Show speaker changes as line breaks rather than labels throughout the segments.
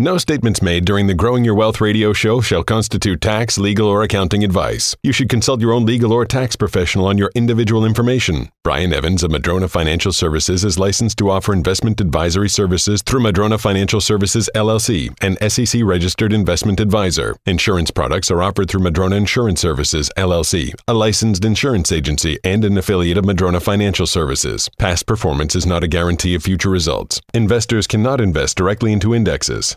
No statements made during the Growing Your Wealth radio show shall constitute tax, legal, or accounting advice. You should consult your own legal or tax professional on your individual information. Brian Evans of Madrona Financial Services is licensed to offer investment advisory services through Madrona Financial Services LLC, an SEC registered investment advisor. Insurance products are offered through Madrona Insurance Services LLC, a licensed insurance agency and an affiliate of Madrona Financial Services. Past performance is not a guarantee of future results. Investors cannot invest directly into indexes.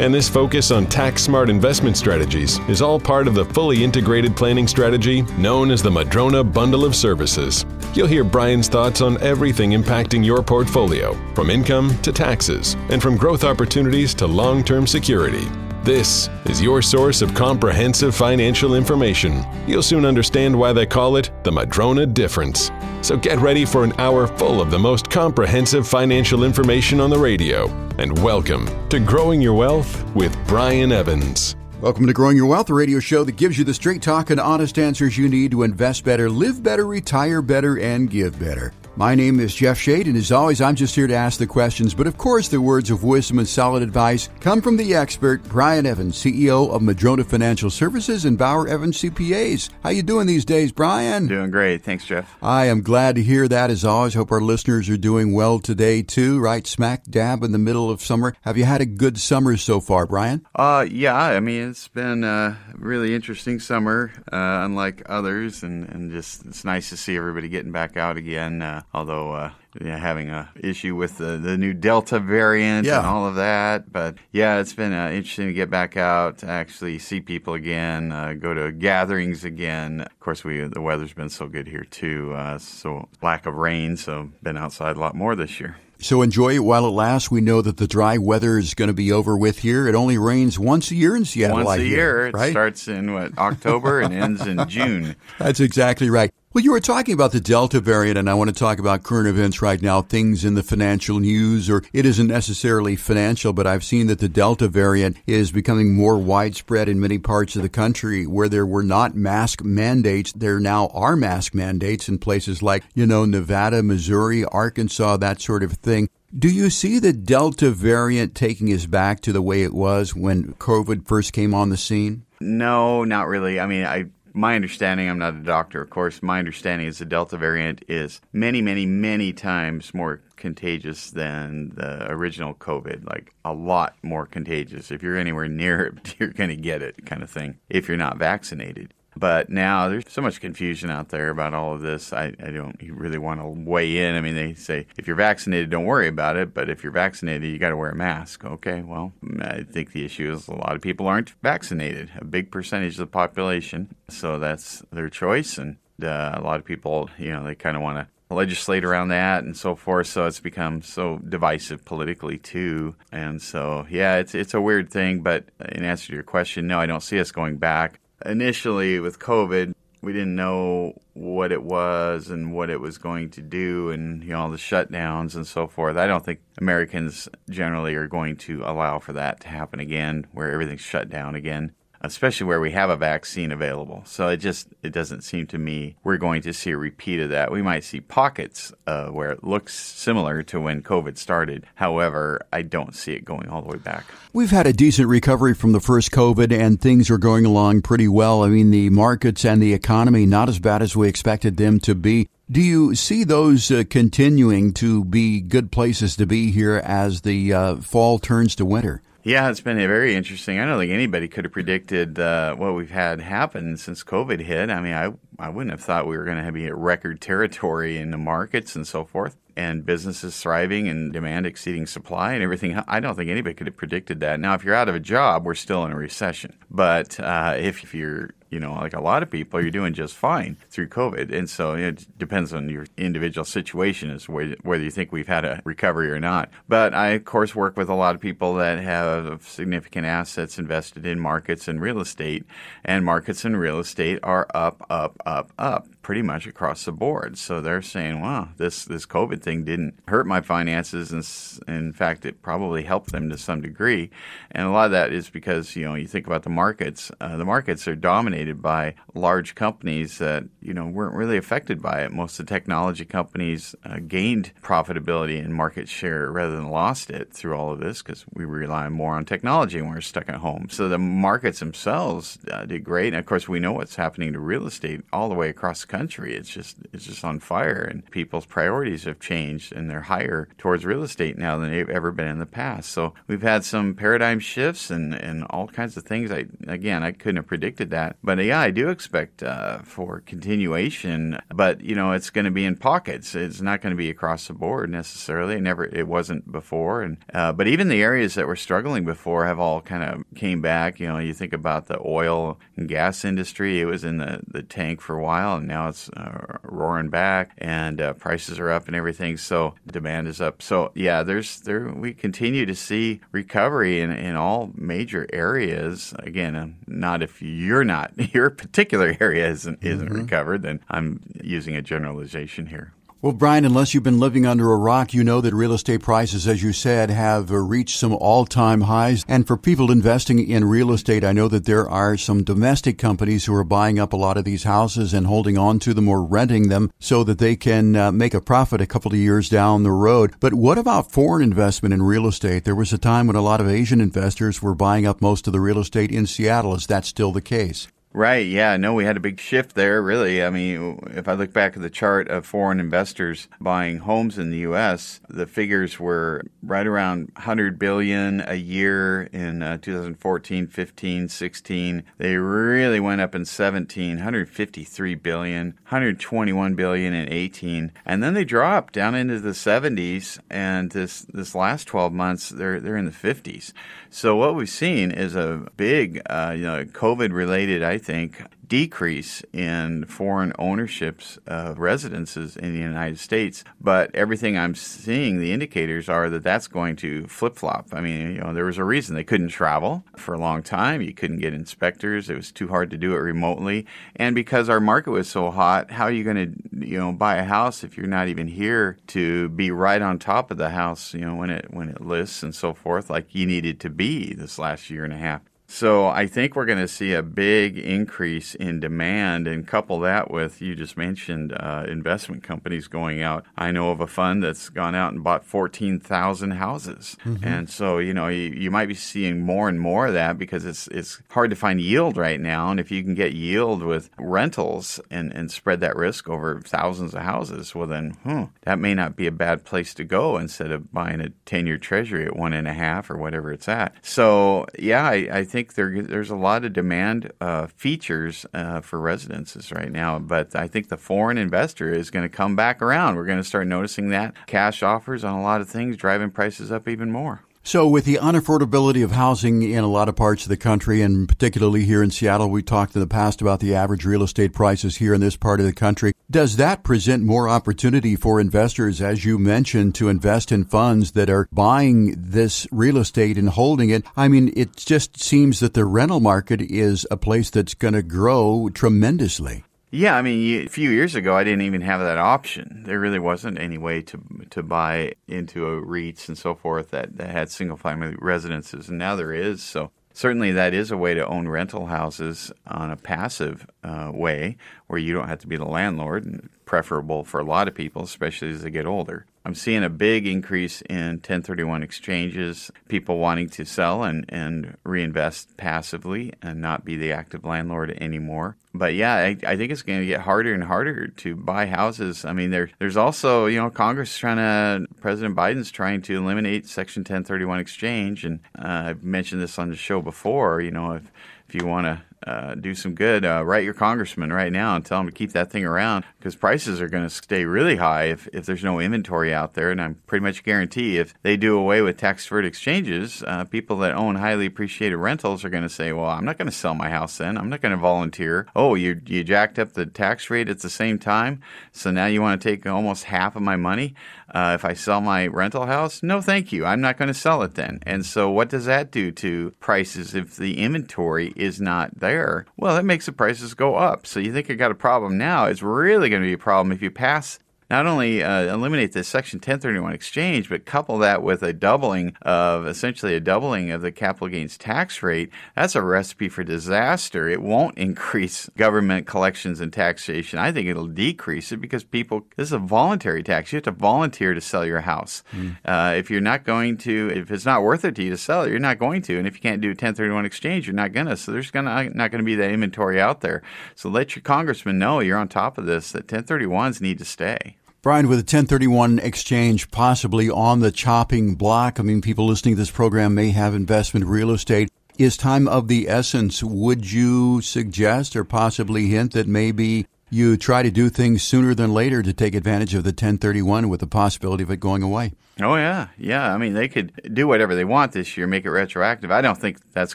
And this focus on tax smart investment strategies is all part of the fully integrated planning strategy known as the Madrona Bundle of Services. You'll hear Brian's thoughts on everything impacting your portfolio, from income to taxes, and from growth opportunities to long term security. This is your source of comprehensive financial information. You'll soon understand why they call it the Madrona Difference. So get ready for an hour full of the most comprehensive financial information on the radio. And welcome to Growing Your Wealth with Brian Evans.
Welcome to Growing Your Wealth, a radio show that gives you the straight talk and honest answers you need to invest better, live better, retire better, and give better. My name is Jeff Shade, and as always, I'm just here to ask the questions. But of course, the words of wisdom and solid advice come from the expert, Brian Evans, CEO of Madrona Financial Services and Bauer Evans CPAs. How you doing these days, Brian?
Doing great. Thanks, Jeff.
I am glad to hear that, as always. Hope our listeners are doing well today, too, right smack dab in the middle of summer. Have you had a good summer so far, Brian?
Uh, yeah, I mean, it's been a really interesting summer, uh, unlike others, and, and just it's nice to see everybody getting back out again. Uh, although uh, yeah, having a issue with the, the new Delta variant
Yeah.
and all of that. But yeah, it's been uh, interesting to get back out, to actually see people again, uh, go to gatherings again. Of course, we the weather's been so good here too, uh, so lack of rain, so been outside a lot more this year.
So enjoy it while it lasts. We know that the dry weather is going to be over with here. It only rains once a year in Seattle.
Once a year. It
right?
starts in what October and ends in June.
That's exactly right. Well, you were talking about the Delta variant, and I want to talk about current events right now, things in the financial news, or it isn't necessarily financial, but I've seen that the Delta variant is becoming more widespread in many parts of the country where there were not mask mandates. There now are mask mandates in places like, you know, Nevada, Missouri, Arkansas, that sort of thing. Do you see the Delta variant taking us back to the way it was when COVID first came on the scene?
No, not really. I mean, I my understanding, I'm not a doctor, of course. My understanding is the Delta variant is many, many, many times more contagious than the original COVID. Like a lot more contagious. If you're anywhere near it, you're going to get it, kind of thing. If you're not vaccinated. But now there's so much confusion out there about all of this. I, I don't really want to weigh in. I mean, they say if you're vaccinated, don't worry about it. But if you're vaccinated, you got to wear a mask. Okay, well, I think the issue is a lot of people aren't vaccinated, a big percentage of the population. So that's their choice. And uh, a lot of people, you know, they kind of want to legislate around that and so forth. So it's become so divisive politically too. And so, yeah, it's it's a weird thing. But in answer to your question, no, I don't see us going back initially with COVID, we didn't know what it was and what it was going to do and you know all the shutdowns and so forth. I don't think Americans generally are going to allow for that to happen again where everything's shut down again, especially where we have a vaccine available. So it just it doesn't seem to me we're going to see a repeat of that. We might see pockets uh, where it looks similar to when COVID started. However, I don't see it going all the way back.
We've had a decent recovery from the first COVID, and things are going along pretty well. I mean, the markets and the economy not as bad as we expected them to be. Do you see those uh, continuing to be good places to be here as the uh, fall turns to winter?
Yeah, it's been very interesting. I don't think anybody could have predicted uh, what we've had happen since COVID hit. I mean, I I wouldn't have thought we were going to be at record territory in the markets and so forth, and businesses thriving and demand exceeding supply and everything. I don't think anybody could have predicted that. Now, if you're out of a job, we're still in a recession. But uh, if you're you know, like a lot of people, you're doing just fine through COVID. And so it depends on your individual situation as whether you think we've had a recovery or not. But I, of course, work with a lot of people that have significant assets invested in markets and real estate. And markets and real estate are up, up, up, up pretty much across the board. So they're saying, wow, this, this COVID thing didn't hurt my finances. And in fact, it probably helped them to some degree. And a lot of that is because, you know, you think about the markets, uh, the markets are dominated by large companies that, you know, weren't really affected by it. Most of the technology companies uh, gained profitability and market share rather than lost it through all of this because we rely more on technology and we're stuck at home. So the markets themselves uh, did great. And of course, we know what's happening to real estate all the way across the country. It's just it's just on fire, and people's priorities have changed, and they're higher towards real estate now than they've ever been in the past. So we've had some paradigm shifts and and all kinds of things. I again I couldn't have predicted that, but yeah, I do expect uh, for continuation. But you know, it's going to be in pockets. It's not going to be across the board necessarily. It never it wasn't before, and uh, but even the areas that were struggling before have all kind of came back. You know, you think about the oil and gas industry; it was in the the tank for a while, and now it's uh, roaring back, and uh, prices are up and everything. So demand is up. So yeah, there's there we continue to see recovery in, in all major areas. Again, not if you're not your particular area isn't isn't mm-hmm. recovered, then I'm using a generalization here.
Well, Brian, unless you've been living under a rock, you know that real estate prices, as you said, have reached some all-time highs. And for people investing in real estate, I know that there are some domestic companies who are buying up a lot of these houses and holding on to them or renting them so that they can uh, make a profit a couple of years down the road. But what about foreign investment in real estate? There was a time when a lot of Asian investors were buying up most of the real estate in Seattle. Is that still the case?
Right. Yeah. No, we had a big shift there, really. I mean, if I look back at the chart of foreign investors buying homes in the U.S., the figures were right around 100 billion a year in uh, 2014, 15, 16. They really went up in 17, 153 billion, 121 billion in 18, and then they dropped down into the 70s. And this this last 12 months, they're they're in the 50s. So what we've seen is a big, uh, you know, COVID related, I think, decrease in foreign ownerships of residences in the United States. But everything I'm seeing, the indicators are that that's going to flip flop. I mean, you know, there was a reason they couldn't travel for a long time. You couldn't get inspectors. It was too hard to do it remotely. And because our market was so hot, how are you going to, you know, buy a house if you're not even here to be right on top of the house, you know, when it when it lists and so forth, like you needed to be this last year and a half. So I think we're going to see a big increase in demand, and couple that with you just mentioned uh, investment companies going out. I know of a fund that's gone out and bought fourteen thousand houses, mm-hmm. and so you know you, you might be seeing more and more of that because it's it's hard to find yield right now, and if you can get yield with rentals and and spread that risk over thousands of houses, well then, hmm, that may not be a bad place to go instead of buying a ten year Treasury at one and a half or whatever it's at. So yeah, I, I think think there, there's a lot of demand uh, features uh, for residences right now, but I think the foreign investor is going to come back around. We're going to start noticing that cash offers on a lot of things driving prices up even more.
So, with the unaffordability of housing in a lot of parts of the country, and particularly here in Seattle, we talked in the past about the average real estate prices here in this part of the country. Does that present more opportunity for investors, as you mentioned, to invest in funds that are buying this real estate and holding it? I mean, it just seems that the rental market is a place that's going to grow tremendously.
Yeah, I mean, a few years ago, I didn't even have that option. There really wasn't any way to to buy into a REITs and so forth that, that had single family residences, and now there is. So certainly, that is a way to own rental houses on a passive uh, way, where you don't have to be the landlord, and preferable for a lot of people, especially as they get older. I'm seeing a big increase in 1031 exchanges, people wanting to sell and, and reinvest passively and not be the active landlord anymore. but yeah, I, I think it's going to get harder and harder to buy houses. I mean, there, there's also, you know, Congress trying to, President Biden's trying to eliminate Section 1031 exchange. And uh, I've mentioned this on the show before. You know, if, if you want to uh, do some good, uh, write your congressman right now and tell him to keep that thing around because prices are going to stay really high if, if there's no inventory out there. And I'm pretty much guarantee if they do away with tax deferred exchanges, uh, people that own highly appreciated rentals are going to say, well, I'm not going to sell my house then. I'm not going to volunteer. Oh, you, you jacked up the tax rate at the same time. So now you want to take almost half of my money. Uh, if I sell my rental house, no, thank you. I'm not going to sell it then. And so, what does that do to prices if the inventory is not there? Well, that makes the prices go up. So, you think you got a problem now. It's really going to be a problem if you pass not only uh, eliminate the Section 1031 exchange, but couple that with a doubling of essentially a doubling of the capital gains tax rate, that's a recipe for disaster. It won't increase government collections and taxation. I think it'll decrease it because people, this is a voluntary tax. You have to volunteer to sell your house. Mm. Uh, if you're not going to, if it's not worth it to you to sell it, you're not going to. And if you can't do a 1031 exchange, you're not going to. So there's gonna, not going to be that inventory out there. So let your congressman know you're on top of this, that 1031s need to stay.
Brian, with a 1031 exchange possibly on the chopping block, I mean, people listening to this program may have investment real estate. Is time of the essence? Would you suggest or possibly hint that maybe you try to do things sooner than later to take advantage of the 1031 with the possibility of it going away?
Oh, yeah. Yeah. I mean, they could do whatever they want this year, make it retroactive. I don't think that's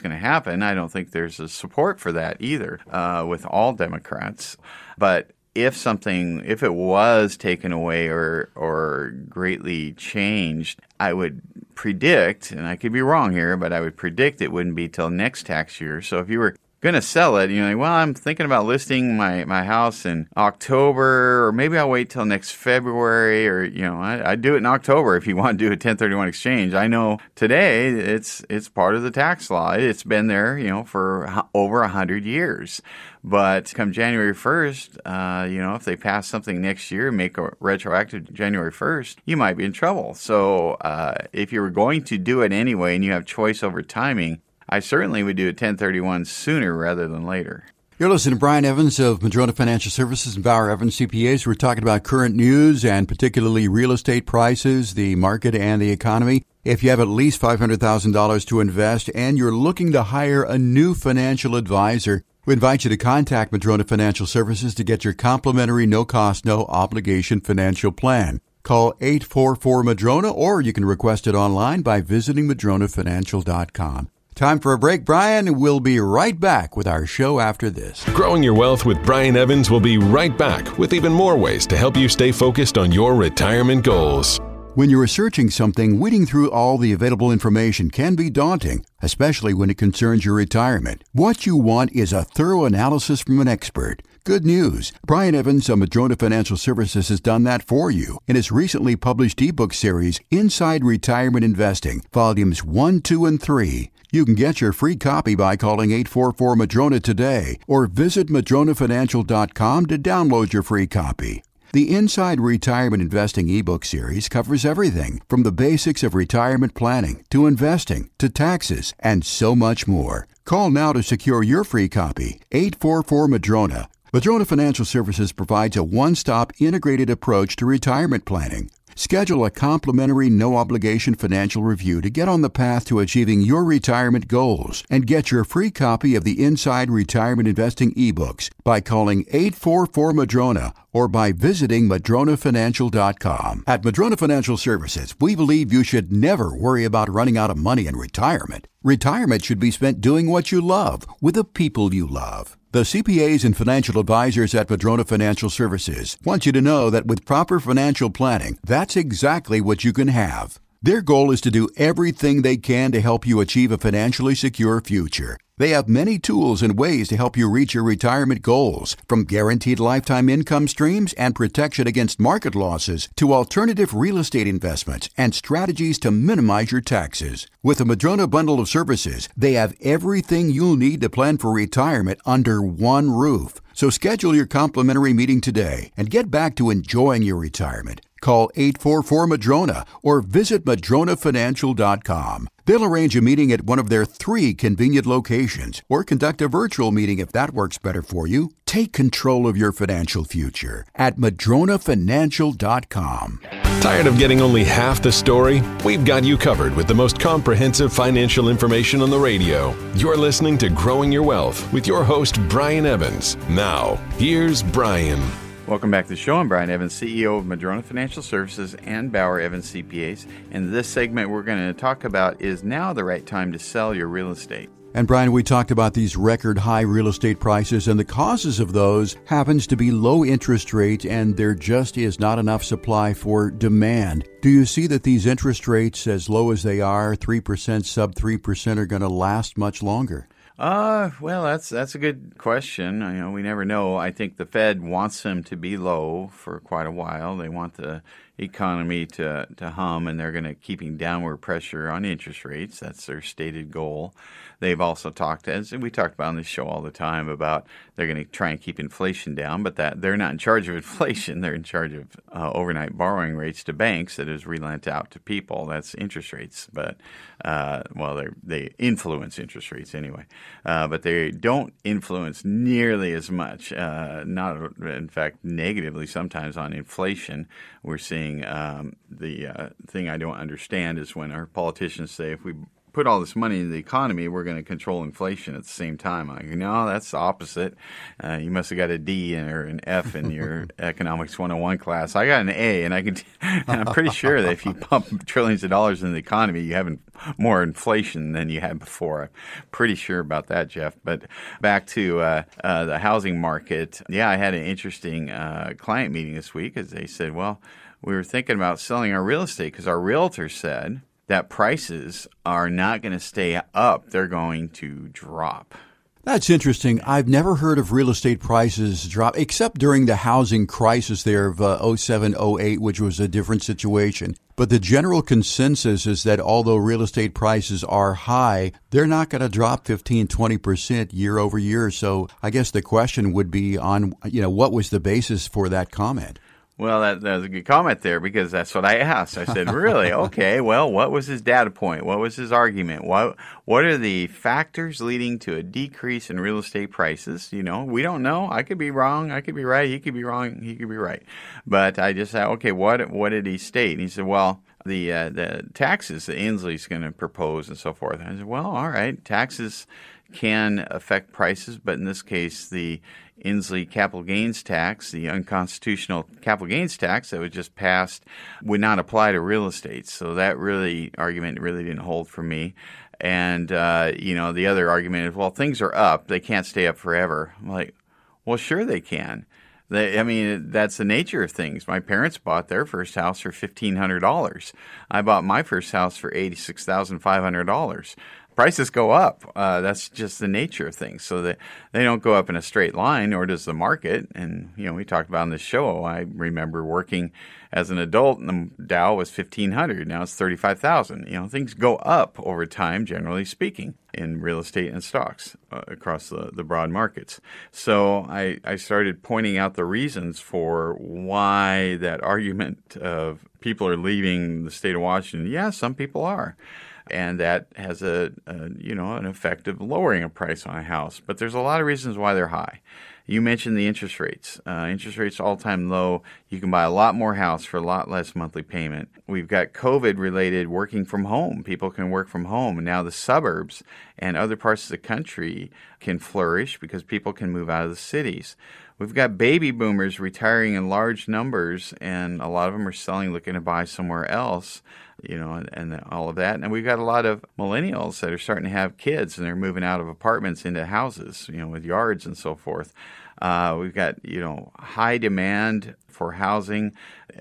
going to happen. I don't think there's a support for that either uh, with all Democrats. But if something if it was taken away or or greatly changed, I would predict, and I could be wrong here, but I would predict it wouldn't be till next tax year. So if you were going to sell it, you know, like, well, I'm thinking about listing my, my house in October, or maybe I'll wait till next February, or you know, I, I do it in October if you want to do a 1031 exchange. I know today it's it's part of the tax law. It's been there, you know, for over a hundred years. But come January 1st, uh, you know, if they pass something next year make a retroactive January 1st, you might be in trouble. So uh, if you were going to do it anyway and you have choice over timing, I certainly would do a 1031 sooner rather than later.
You're listening to Brian Evans of Madrona Financial Services and Bauer Evans CPAs. We're talking about current news and particularly real estate prices, the market, and the economy. If you have at least $500,000 to invest and you're looking to hire a new financial advisor, we invite you to contact Madrona Financial Services to get your complimentary, no cost, no obligation financial plan. Call 844 Madrona or you can request it online by visiting madronafinancial.com. Time for a break, Brian. We'll be right back with our show after this.
Growing Your Wealth with Brian Evans will be right back with even more ways to help you stay focused on your retirement goals.
When you're researching something, weeding through all the available information can be daunting, especially when it concerns your retirement. What you want is a thorough analysis from an expert. Good news. Brian Evans of Madrona Financial Services has done that for you in his recently published ebook series, Inside Retirement Investing, Volumes 1, 2, and 3. You can get your free copy by calling 844 Madrona today or visit madronafinancial.com to download your free copy. The Inside Retirement Investing ebook series covers everything from the basics of retirement planning to investing to taxes and so much more. Call now to secure your free copy 844 Madrona. Madrona Financial Services provides a one stop integrated approach to retirement planning. Schedule a complimentary, no obligation financial review to get on the path to achieving your retirement goals and get your free copy of the Inside Retirement Investing ebooks by calling 844 Madrona or by visiting madronafinancial.com. At Madrona Financial Services, we believe you should never worry about running out of money in retirement. Retirement should be spent doing what you love with the people you love. The CPAs and financial advisors at Madrona Financial Services want you to know that with proper financial planning, that's exactly what you can have. Their goal is to do everything they can to help you achieve a financially secure future. They have many tools and ways to help you reach your retirement goals, from guaranteed lifetime income streams and protection against market losses to alternative real estate investments and strategies to minimize your taxes. With the Madrona bundle of services, they have everything you'll need to plan for retirement under one roof. So schedule your complimentary meeting today and get back to enjoying your retirement. Call 844 Madrona or visit madronafinancial.com. They'll arrange a meeting at one of their three convenient locations or conduct a virtual meeting if that works better for you. Take control of your financial future at madronafinancial.com.
Tired of getting only half the story? We've got you covered with the most comprehensive financial information on the radio. You're listening to Growing Your Wealth with your host, Brian Evans. Now, here's Brian.
Welcome back to the show. I'm Brian Evans, CEO of Madrona Financial Services and Bauer Evans CPAs. And this segment we're going to talk about is now the right time to sell your real estate.
And Brian, we talked about these record high real estate prices, and the causes of those happens to be low interest rates, and there just is not enough supply for demand. Do you see that these interest rates, as low as they are, 3%, sub 3%, are going to last much longer?
Uh, well, that's that's a good question. You know, we never know. I think the Fed wants them to be low for quite a while. They want the economy to to hum, and they're going to keeping downward pressure on interest rates. That's their stated goal. They've also talked, as we talked about on this show all the time, about they're going to try and keep inflation down, but that they're not in charge of inflation. They're in charge of uh, overnight borrowing rates to banks that is relent out to people. That's interest rates, but uh, well, they they influence interest rates anyway, uh, but they don't influence nearly as much. Uh, not in fact, negatively sometimes on inflation. We're seeing um, the uh, thing I don't understand is when our politicians say if we put all this money in the economy, we're going to control inflation at the same time. I go, no, that's the opposite. Uh, you must have got a D or an F in your economics 101 class. I got an A, and I can. I'm pretty sure that if you pump trillions of dollars in the economy, you have more inflation than you had before. I'm pretty sure about that, Jeff. But back to uh, uh, the housing market. Yeah, I had an interesting uh, client meeting this week as they said, well, we were thinking about selling our real estate because our realtor said that prices are not going to stay up, they're going to drop.
That's interesting. I've never heard of real estate prices drop, except during the housing crisis there of uh, 07, 08, which was a different situation. But the general consensus is that although real estate prices are high, they're not going to drop 15, 20% year over year. So I guess the question would be on, you know, what was the basis for that comment?
Well, that, that, was a good comment there because that's what I asked. I said, "Really? Okay. Well, what was his data point? What was his argument? What what are the factors leading to a decrease in real estate prices? You know, we don't know. I could be wrong. I could be right. He could be wrong. He could be right. But I just said, okay, what what did he state? And he said, well, the uh, the taxes that Inslee's going to propose and so forth. And I said, well, all right, taxes can affect prices, but in this case, the Inslee capital gains tax, the unconstitutional capital gains tax that was just passed, would not apply to real estate. So that really argument really didn't hold for me. And uh, you know, the other argument is, well, things are up; they can't stay up forever. I'm like, well, sure they can. They, I mean, that's the nature of things. My parents bought their first house for fifteen hundred dollars. I bought my first house for eighty six thousand five hundred dollars prices go up. Uh, that's just the nature of things. So that they don't go up in a straight line, or does the market. And you know, we talked about in the show. I remember working as an adult, and the Dow was fifteen hundred. Now it's thirty five thousand. You know, things go up over time, generally speaking, in real estate and stocks uh, across the, the broad markets. So I, I started pointing out the reasons for why that argument of people are leaving the state of Washington. Yeah, some people are and that has a, a, you know an effect of lowering a price on a house. But there's a lot of reasons why they're high. You mentioned the interest rates. Uh, interest rates all time low. You can buy a lot more house for a lot less monthly payment. We've got COVID related working from home. People can work from home, now the suburbs and other parts of the country can flourish because people can move out of the cities. We've got baby boomers retiring in large numbers, and a lot of them are selling, looking to buy somewhere else you know, and, and, all of that. And we've got a lot of millennials that are starting to have kids and they're moving out of apartments into houses, you know, with yards and so forth. Uh, we've got, you know, high demand for housing.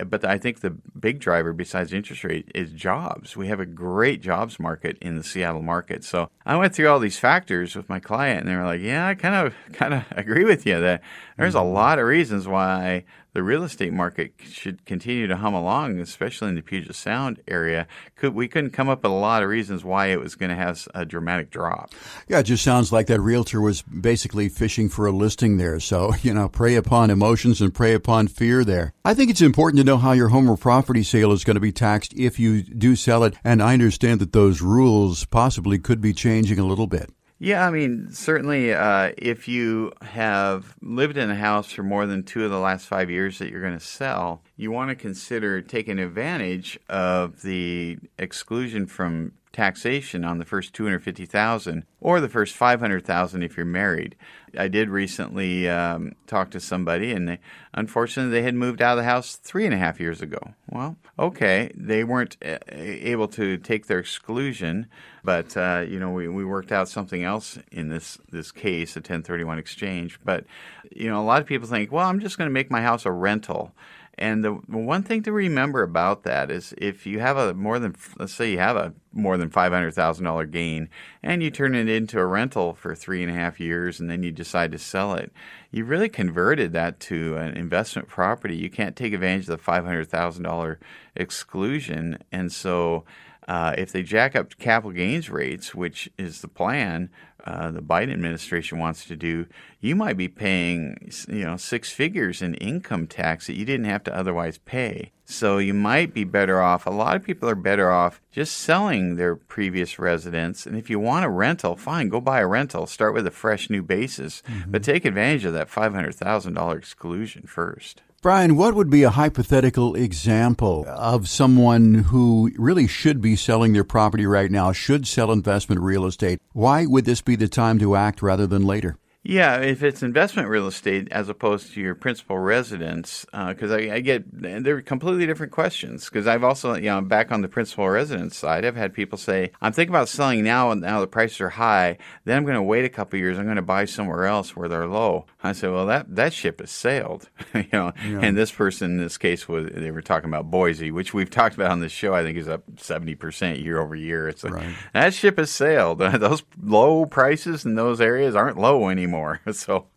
But I think the big driver besides interest rate is jobs. We have a great jobs market in the Seattle market. So I went through all these factors with my client and they were like, yeah, I kind of kind of agree with you that there's a mm-hmm. lot of reasons why the real estate market should continue to hum along, especially in the Puget Sound area. Could, we couldn't come up with a lot of reasons why it was going to have a dramatic drop.
Yeah, it just sounds like that realtor was basically fishing for a listing there. So, you know, prey upon emotions and prey upon fear there. I think it's important to know how your home or property sale is going to be taxed if you do sell it. And I understand that those rules possibly could be changing a little bit.
Yeah, I mean, certainly uh, if you have lived in a house for more than two of the last five years that you're going to sell, you want to consider taking advantage of the exclusion from taxation on the first 250,000 or the first 500,000 if you're married. I did recently um, talk to somebody, and they, unfortunately, they had moved out of the house three and a half years ago. Well, okay, they weren't uh, able to take their exclusion, but uh, you know, we, we worked out something else in this this case, a 1031 exchange. But you know, a lot of people think, well, I'm just going to make my house a rental. And the one thing to remember about that is if you have a more than, let's say you have a more than $500,000 gain and you turn it into a rental for three and a half years and then you decide to sell it, you really converted that to an investment property. You can't take advantage of the $500,000 exclusion. And so uh, if they jack up capital gains rates, which is the plan, uh, the Biden administration wants to do, you might be paying you know six figures in income tax that you didn't have to otherwise pay. So you might be better off. A lot of people are better off just selling their previous residence. And if you want a rental, fine, go buy a rental. Start with a fresh new basis, mm-hmm. but take advantage of that five hundred thousand dollar exclusion first.
Brian, what would be a hypothetical example of someone who really should be selling their property right now, should sell investment real estate? Why would this be the time to act rather than later?
Yeah, if it's investment real estate as opposed to your principal residence, because uh, I, I, get they're completely different questions. Because I've also, you know, back on the principal residence side, I've had people say, "I'm thinking about selling now, and now the prices are high. Then I'm going to wait a couple years. I'm going to buy somewhere else where they're low." I said, "Well, that that ship has sailed." you know, yeah. and this person in this case was they were talking about Boise, which we've talked about on this show. I think is up seventy percent year over year. It's like right. that ship has sailed. those low prices in those areas aren't low anymore anymore. So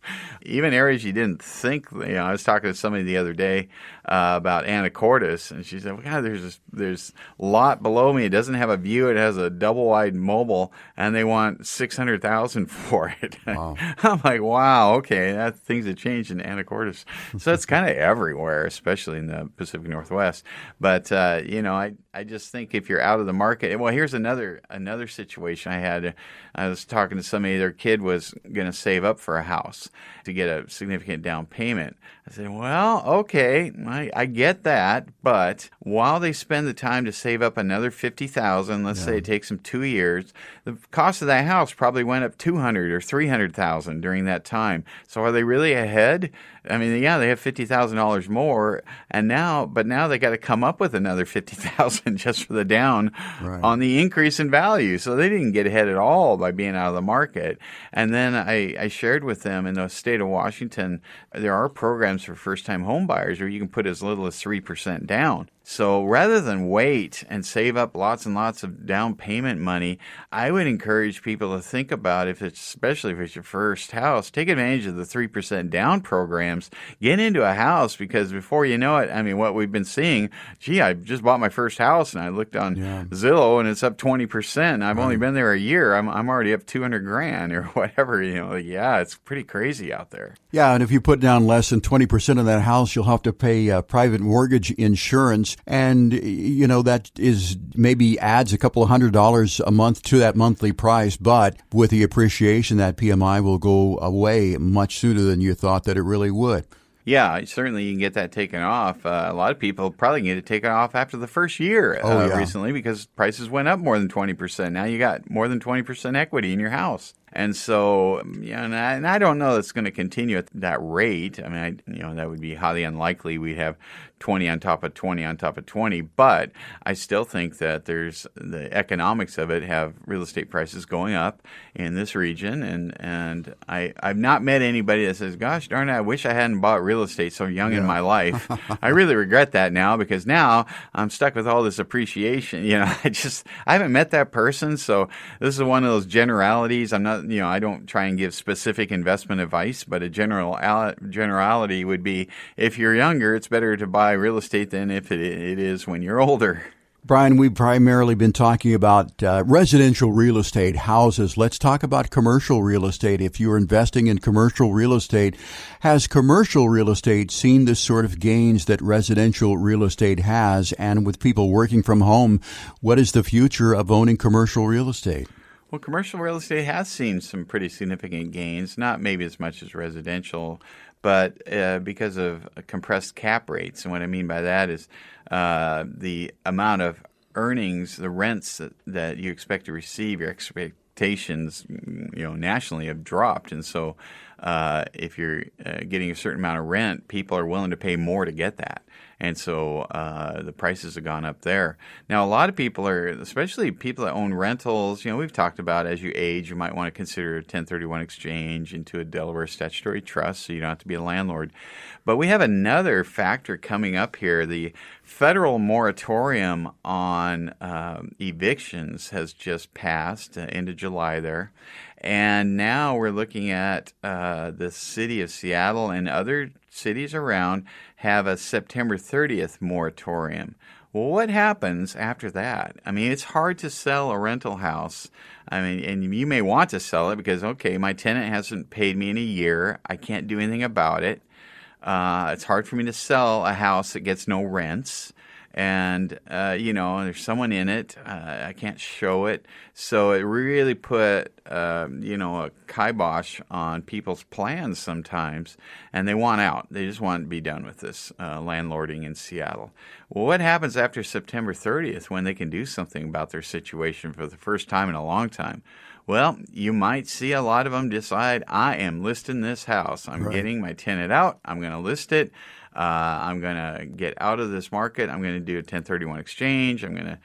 even areas you didn't think, you know, I was talking to somebody the other day uh, about Anacortes, and she said, well, God, there's this, there's lot below me. It doesn't have a view. It has a double wide mobile, and they want six hundred thousand for it. Wow. I'm like, wow, okay, that things have changed in Anacortes. So it's kind of everywhere, especially in the Pacific Northwest. But uh, you know, I I just think if you're out of the market, well, here's another another situation I had. I was talking to somebody. Their kid was going to save up for a house to get a significant down payment. I said, well, okay, I, I get that, but while they spend the time to save up another fifty thousand, let's yeah. say it takes them two years, the cost of that house probably went up two hundred or three hundred thousand during that time. So are they really ahead? I mean, yeah, they have fifty thousand dollars more, and now, but now they got to come up with another fifty thousand just for the down right. on the increase in value. So they didn't get ahead at all by being out of the market. And then I, I shared with them in the state of Washington, there are programs for first-time home buyers where you can put as little as three percent down. So rather than wait and save up lots and lots of down payment money, I would encourage people to think about if it's especially if it's your first house, take advantage of the 3% down programs. Get into a house because before you know it, I mean what we've been seeing, gee, I just bought my first house and I looked on yeah. Zillow and it's up 20%. I've right. only been there a year. I'm I'm already up 200 grand or whatever, you know. Like, yeah, it's pretty crazy out there.
Yeah, and if you put down less than 20% of that house, you'll have to pay uh, private mortgage insurance and you know that is maybe adds a couple of hundred dollars a month to that monthly price but with the appreciation that PMI will go away much sooner than you thought that it really would
yeah, certainly you can get that taken off. Uh, a lot of people probably get it taken off after the first year oh, uh, yeah. recently because prices went up more than 20%. Now you got more than 20% equity in your house. And so, yeah, and I, and I don't know that's going to continue at that rate. I mean, I, you know, that would be highly unlikely. We'd have 20 on top of 20 on top of 20. But I still think that there's the economics of it have real estate prices going up in this region. And, and I, I've not met anybody that says, gosh darn it, I wish I hadn't bought real estate so young yeah. in my life. I really regret that now because now I'm stuck with all this appreciation. You know, I just, I haven't met that person. So this is one of those generalities. I'm not, you know, I don't try and give specific investment advice, but a general generality would be if you're younger, it's better to buy real estate than if it, it is when you're older.
Brian, we've primarily been talking about uh, residential real estate, houses. Let's talk about commercial real estate. If you're investing in commercial real estate, has commercial real estate seen the sort of gains that residential real estate has? And with people working from home, what is the future of owning commercial real estate?
Well, commercial real estate has seen some pretty significant gains, not maybe as much as residential, but uh, because of compressed cap rates. And what I mean by that is uh, the amount of earnings, the rents that, that you expect to receive, your expectations, you know, nationally have dropped, and so uh, if you're uh, getting a certain amount of rent, people are willing to pay more to get that and so uh, the prices have gone up there. Now, a lot of people are, especially people that own rentals. You know, we've talked about as you age, you might want to consider a 1031 exchange into a Delaware statutory trust, so you don't have to be a landlord. But we have another factor coming up here. The federal moratorium on um, evictions has just passed uh, into July there. And now we're looking at uh, the city of Seattle and other cities around have a September 30th moratorium. Well, what happens after that? I mean, it's hard to sell a rental house. I mean, and you may want to sell it because, okay, my tenant hasn't paid me in a year. I can't do anything about it. Uh, it's hard for me to sell a house that gets no rents and uh, you know there's someone in it uh, i can't show it so it really put uh, you know a kibosh on people's plans sometimes and they want out they just want to be done with this uh, landlording in seattle well what happens after september 30th when they can do something about their situation for the first time in a long time well, you might see a lot of them decide, I am listing this house. I'm right. getting my tenant out. I'm going to list it. Uh, I'm going to get out of this market. I'm going to do a 1031 exchange. I'm going to,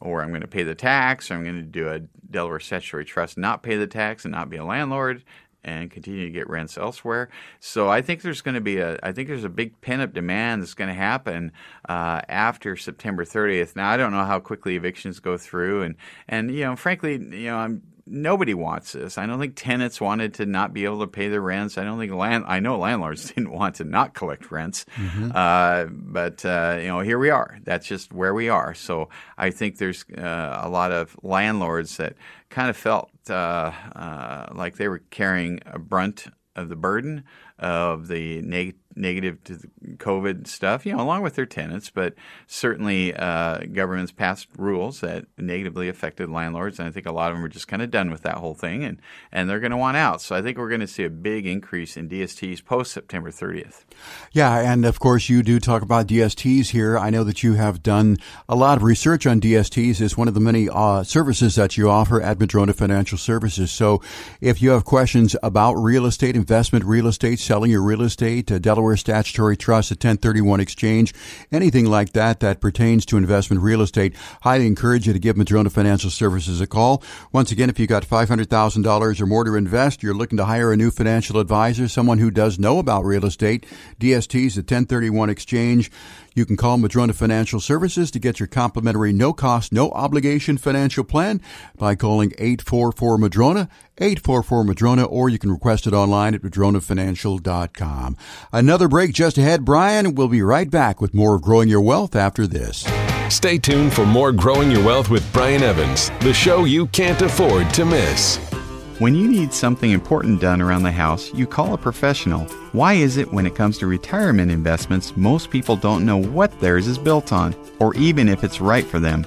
or I'm going to pay the tax. I'm going to do a Delaware statutory trust, not pay the tax, and not be a landlord, and continue to get rents elsewhere. So I think there's going to be a, I think there's a big pent up demand that's going to happen uh, after September 30th. Now I don't know how quickly evictions go through, and and you know, frankly, you know, I'm nobody wants this. I don't think tenants wanted to not be able to pay their rents. I don't think land. I know landlords didn't want to not collect rents, mm-hmm. uh, but uh, you know here we are. That's just where we are. So I think there's uh, a lot of landlords that kind of felt uh, uh, like they were carrying a brunt of the burden of the neg- negative to the COVID stuff, you know, along with their tenants, but certainly uh, governments passed rules that negatively affected landlords, and I think a lot of them are just kind of done with that whole thing, and and they're going to want out. So I think we're going to see a big increase in DSTs post September 30th.
Yeah, and of course you do talk about DSTs here. I know that you have done a lot of research on DSTs. It's one of the many uh, services that you offer at Madrona Financial Services. So if you have questions about real estate investment, real estate selling your real estate, uh, Delaware Statutory Trust, a 1031 exchange, anything like that that pertains to investment real estate, highly encourage you to give Madrona Financial Services a call. Once again, if you've got $500,000 or more to invest, you're looking to hire a new financial advisor, someone who does know about real estate, DST's a 1031 exchange. You can call Madrona Financial Services to get your complimentary no cost, no obligation financial plan by calling 844 Madrona, 844 Madrona, or you can request it online at madronafinancial.com. Another break just ahead. Brian, we'll be right back with more of Growing Your Wealth after this.
Stay tuned for more Growing Your Wealth with Brian Evans, the show you can't afford to miss.
When you need something important done around the house, you call a professional. Why is it when it comes to retirement investments, most people don't know what theirs is built on, or even if it's right for them?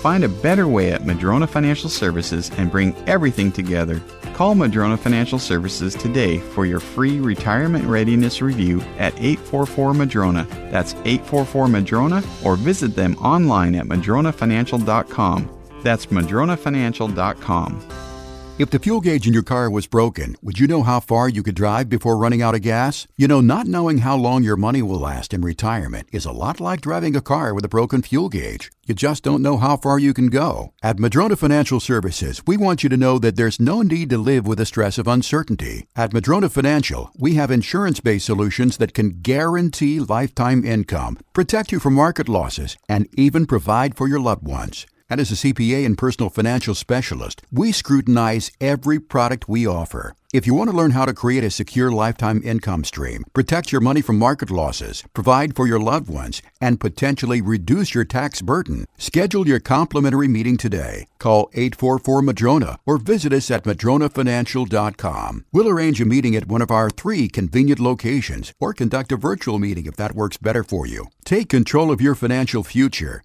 Find a better way at Madrona Financial Services and bring everything together. Call Madrona Financial Services today for your free retirement readiness review at 844 Madrona. That's 844 Madrona or visit them online at madronafinancial.com. That's madronafinancial.com.
If the fuel gauge in your car was broken, would you know how far you could drive before running out of gas? You know, not knowing how long your money will last in retirement is a lot like driving a car with a broken fuel gauge. You just don't know how far you can go. At Madrona Financial Services, we want you to know that there's no need to live with the stress of uncertainty. At Madrona Financial, we have insurance based solutions that can guarantee lifetime income, protect you from market losses, and even provide for your loved ones. And as a CPA and personal financial specialist, we scrutinize every product we offer. If you want to learn how to create a secure lifetime income stream, protect your money from market losses, provide for your loved ones, and potentially reduce your tax burden, schedule your complimentary meeting today. Call 844 Madrona or visit us at madronafinancial.com. We'll arrange a meeting at one of our three convenient locations or conduct a virtual meeting if that works better for you. Take control of your financial future.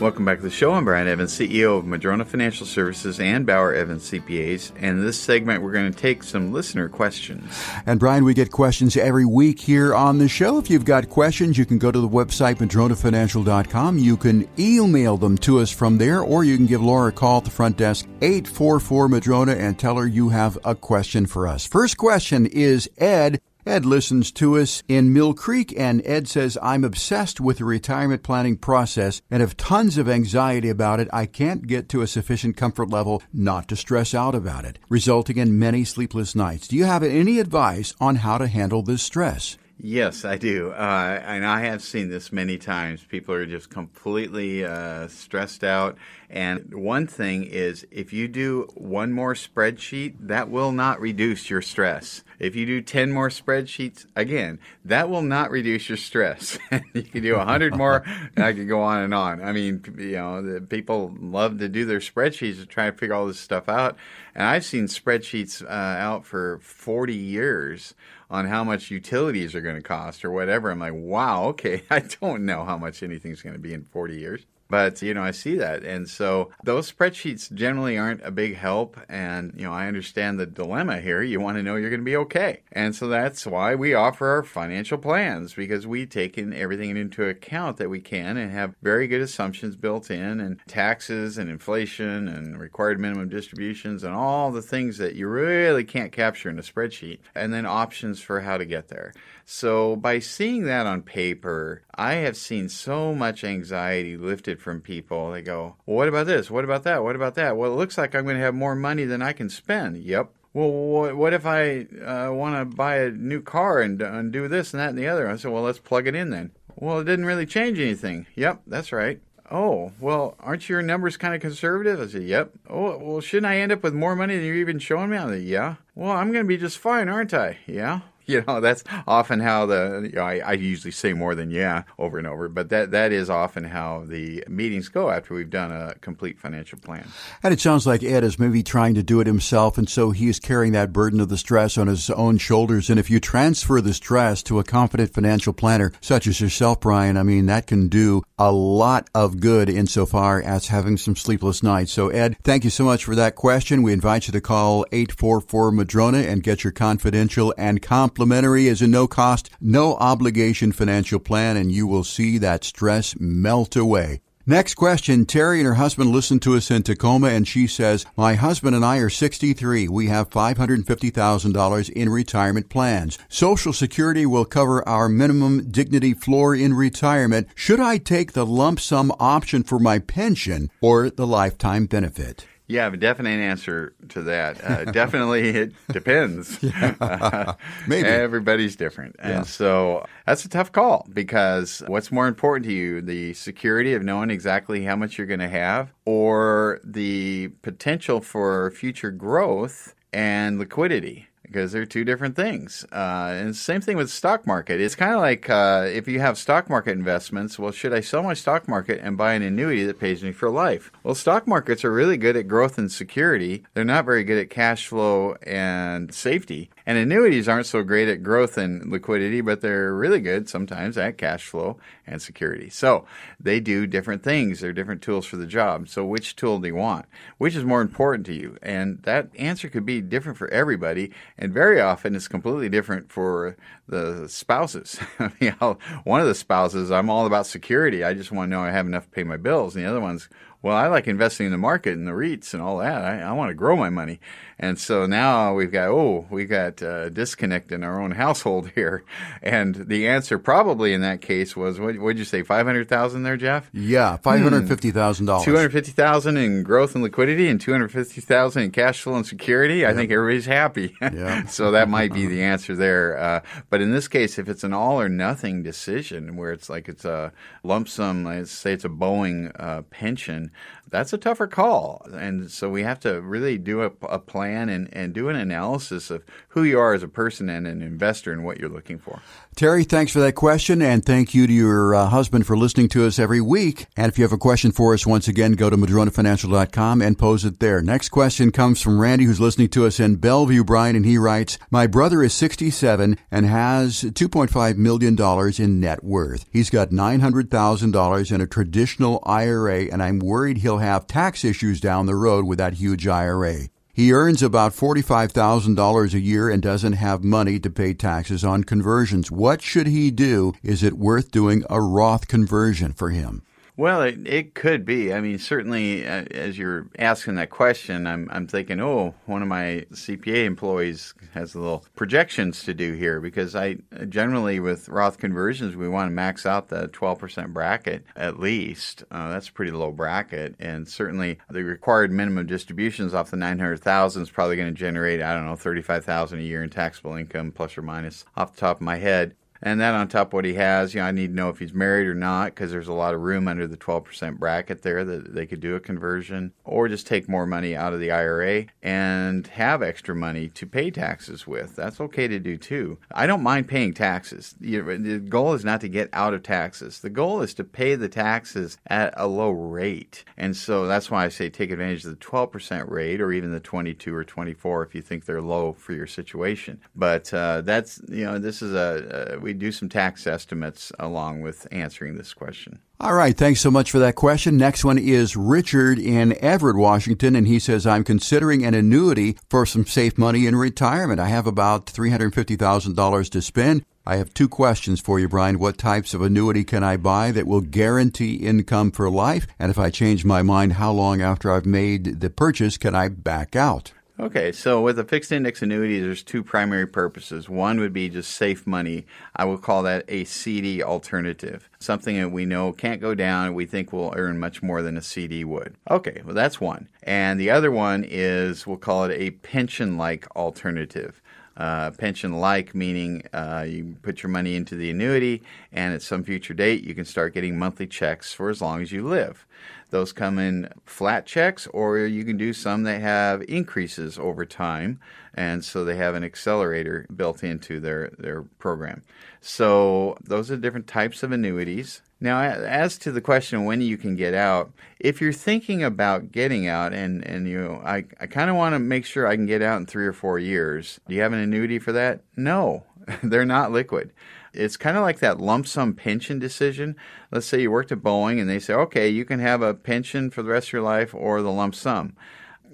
Welcome back to the show. I'm Brian Evans, CEO of Madrona Financial Services and Bauer Evans CPAs. And in this segment, we're going to take some listener questions.
And Brian, we get questions every week here on the show. If you've got questions, you can go to the website, madronafinancial.com. You can email them to us from there, or you can give Laura a call at the front desk, 844 Madrona, and tell her you have a question for us. First question is Ed Ed listens to us in Mill Creek, and Ed says, I'm obsessed with the retirement planning process and have tons of anxiety about it. I can't get to a sufficient comfort level not to stress out about it, resulting in many sleepless nights. Do you have any advice on how to handle this stress?
Yes, I do. Uh, and I have seen this many times. People are just completely uh, stressed out. And one thing is, if you do one more spreadsheet, that will not reduce your stress. If you do 10 more spreadsheets, again, that will not reduce your stress. you can do 100 more, and I could go on and on. I mean, you know, people love to do their spreadsheets to try to figure all this stuff out. And I've seen spreadsheets uh, out for 40 years on how much utilities are going to cost or whatever. I'm like, wow, okay, I don't know how much anything's going to be in 40 years. But, you know, I see that. And so those spreadsheets generally aren't a big help. And, you know, I understand the dilemma here. You want to know you're going to be okay. And so that's why we offer our financial plans because we take in everything into account that we can and have very good assumptions built in and taxes and inflation and required minimum distributions and all the things that you really can't capture in a spreadsheet. And then options for how to get there. So by seeing that on paper, I have seen so much anxiety lifted from people. They go, well, what about this? What about that? What about that? Well, it looks like I'm going to have more money than I can spend. Yep. Well, what if I uh, want to buy a new car and, and do this and that and the other? I said, well, let's plug it in then. Well, it didn't really change anything. Yep, that's right. Oh, well, aren't your numbers kind of conservative? I said, Yep. Oh, well, shouldn't I end up with more money than you're even showing me? I said, Yeah. Well, I'm going to be just fine, aren't I? Yeah. you know that's often how the you know, I, I, usually say more than yeah over and over but that that is often how the meetings go after we've done a complete financial plan.
And it sounds like ed is maybe trying to do it himself and so he is carrying that burden of the stress on his own shoulders. And if you transfer the stress to a confident financial planner such as yourself brian i mean that can do a lot of good insofar as having some sleepless nights. So ed thank you so much for that question. We invite you to call 844 madrona and get your confidential and complimentary complimentary is a no cost, no obligation financial plan, and you will see that stress melt away. Next question. Terry and her husband listen to us in Tacoma and she says, My husband and I are 63. We have $550,000 in retirement plans. Social Security will cover our minimum dignity floor in retirement. Should I take the lump sum option for my pension or the lifetime benefit?
Yeah, a definite answer to that. Uh, definitely, it depends.
Yeah, maybe
everybody's different, and yeah. so that's a tough call because what's more important to you: the security of knowing exactly how much you're going to have, or the potential for future growth and liquidity because they're two different things. Uh, and same thing with stock market. It's kind of like uh, if you have stock market investments. Well, should I sell my stock market and buy an annuity that pays me for life? Well, stock markets are really good at growth and security. They're not very good at cash flow and safety. And annuities aren't so great at growth and liquidity, but they're really good sometimes at cash flow and security. So they do different things. They're different tools for the job. So which tool do you want? Which is more important to you? And that answer could be different for everybody. And very often it's completely different for the spouses. one of the spouses, I'm all about security. I just want to know I have enough to pay my bills. And the other one's, well, I like investing in the market and the REITs and all that. I, I want to grow my money. And so now we've got, oh, we got a disconnect in our own household here. And the answer probably in that case was, what did you say, 500000 there, Jeff?
Yeah, $550,000.
250000 in growth and liquidity and 250000 in cash flow and security. Yep. I think everybody's happy. Yep. so that might be the answer there. Uh, but in this case, if it's an all or nothing decision where it's like it's a lump sum, let's say it's a Boeing uh, pension, that's a tougher call. And so we have to really do a, a, plan and, and do an analysis of who you are as a person and an investor and what you're looking for.
Terry, thanks for that question. And thank you to your uh, husband for listening to us every week. And if you have a question for us, once again, go to madronafinancial.com and pose it there. Next question comes from Randy, who's listening to us in Bellevue, Brian, and he writes, My brother is 67 and has $2.5 million in net worth. He's got $900,000 in a traditional IRA, and I'm worried he'll have tax issues down the road with that huge IRA. He earns about $45,000 a year and doesn't have money to pay taxes on conversions. What should he do? Is it worth doing a Roth conversion for him?
Well, it, it could be. I mean, certainly, uh, as you're asking that question, I'm, I'm thinking, oh, one of my CPA employees has a little projections to do here because I generally, with Roth conversions, we want to max out the 12% bracket at least. Uh, that's a pretty low bracket. And certainly, the required minimum distributions off the 900,000 is probably going to generate, I don't know, 35,000 a year in taxable income, plus or minus, off the top of my head. And then on top of what he has, you know, I need to know if he's married or not because there's a lot of room under the 12% bracket there that they could do a conversion or just take more money out of the IRA and have extra money to pay taxes with. That's okay to do too. I don't mind paying taxes. The goal is not to get out of taxes. The goal is to pay the taxes at a low rate. And so that's why I say take advantage of the 12% rate or even the 22 or 24 if you think they're low for your situation. But uh, that's, you know, this is a, a we we do some tax estimates along with answering this question.
All right. Thanks so much for that question. Next one is Richard in Everett, Washington, and he says, I'm considering an annuity for some safe money in retirement. I have about $350,000 to spend. I have two questions for you, Brian. What types of annuity can I buy that will guarantee income for life? And if I change my mind, how long after I've made the purchase can I back out?
Okay, so with a fixed index annuity, there's two primary purposes. One would be just safe money. I would call that a CD alternative, something that we know can't go down. We think will earn much more than a CD would. Okay, well, that's one. And the other one is we'll call it a pension like alternative. Uh, pension like meaning uh, you put your money into the annuity and at some future date you can start getting monthly checks for as long as you live. Those come in flat checks, or you can do some that have increases over time, and so they have an accelerator built into their, their program. So those are different types of annuities. Now, as to the question when you can get out, if you're thinking about getting out, and, and you I, I kind of want to make sure I can get out in three or four years, do you have an annuity for that? No, they're not liquid. It's kind of like that lump sum pension decision. Let's say you worked at Boeing and they say, okay, you can have a pension for the rest of your life or the lump sum.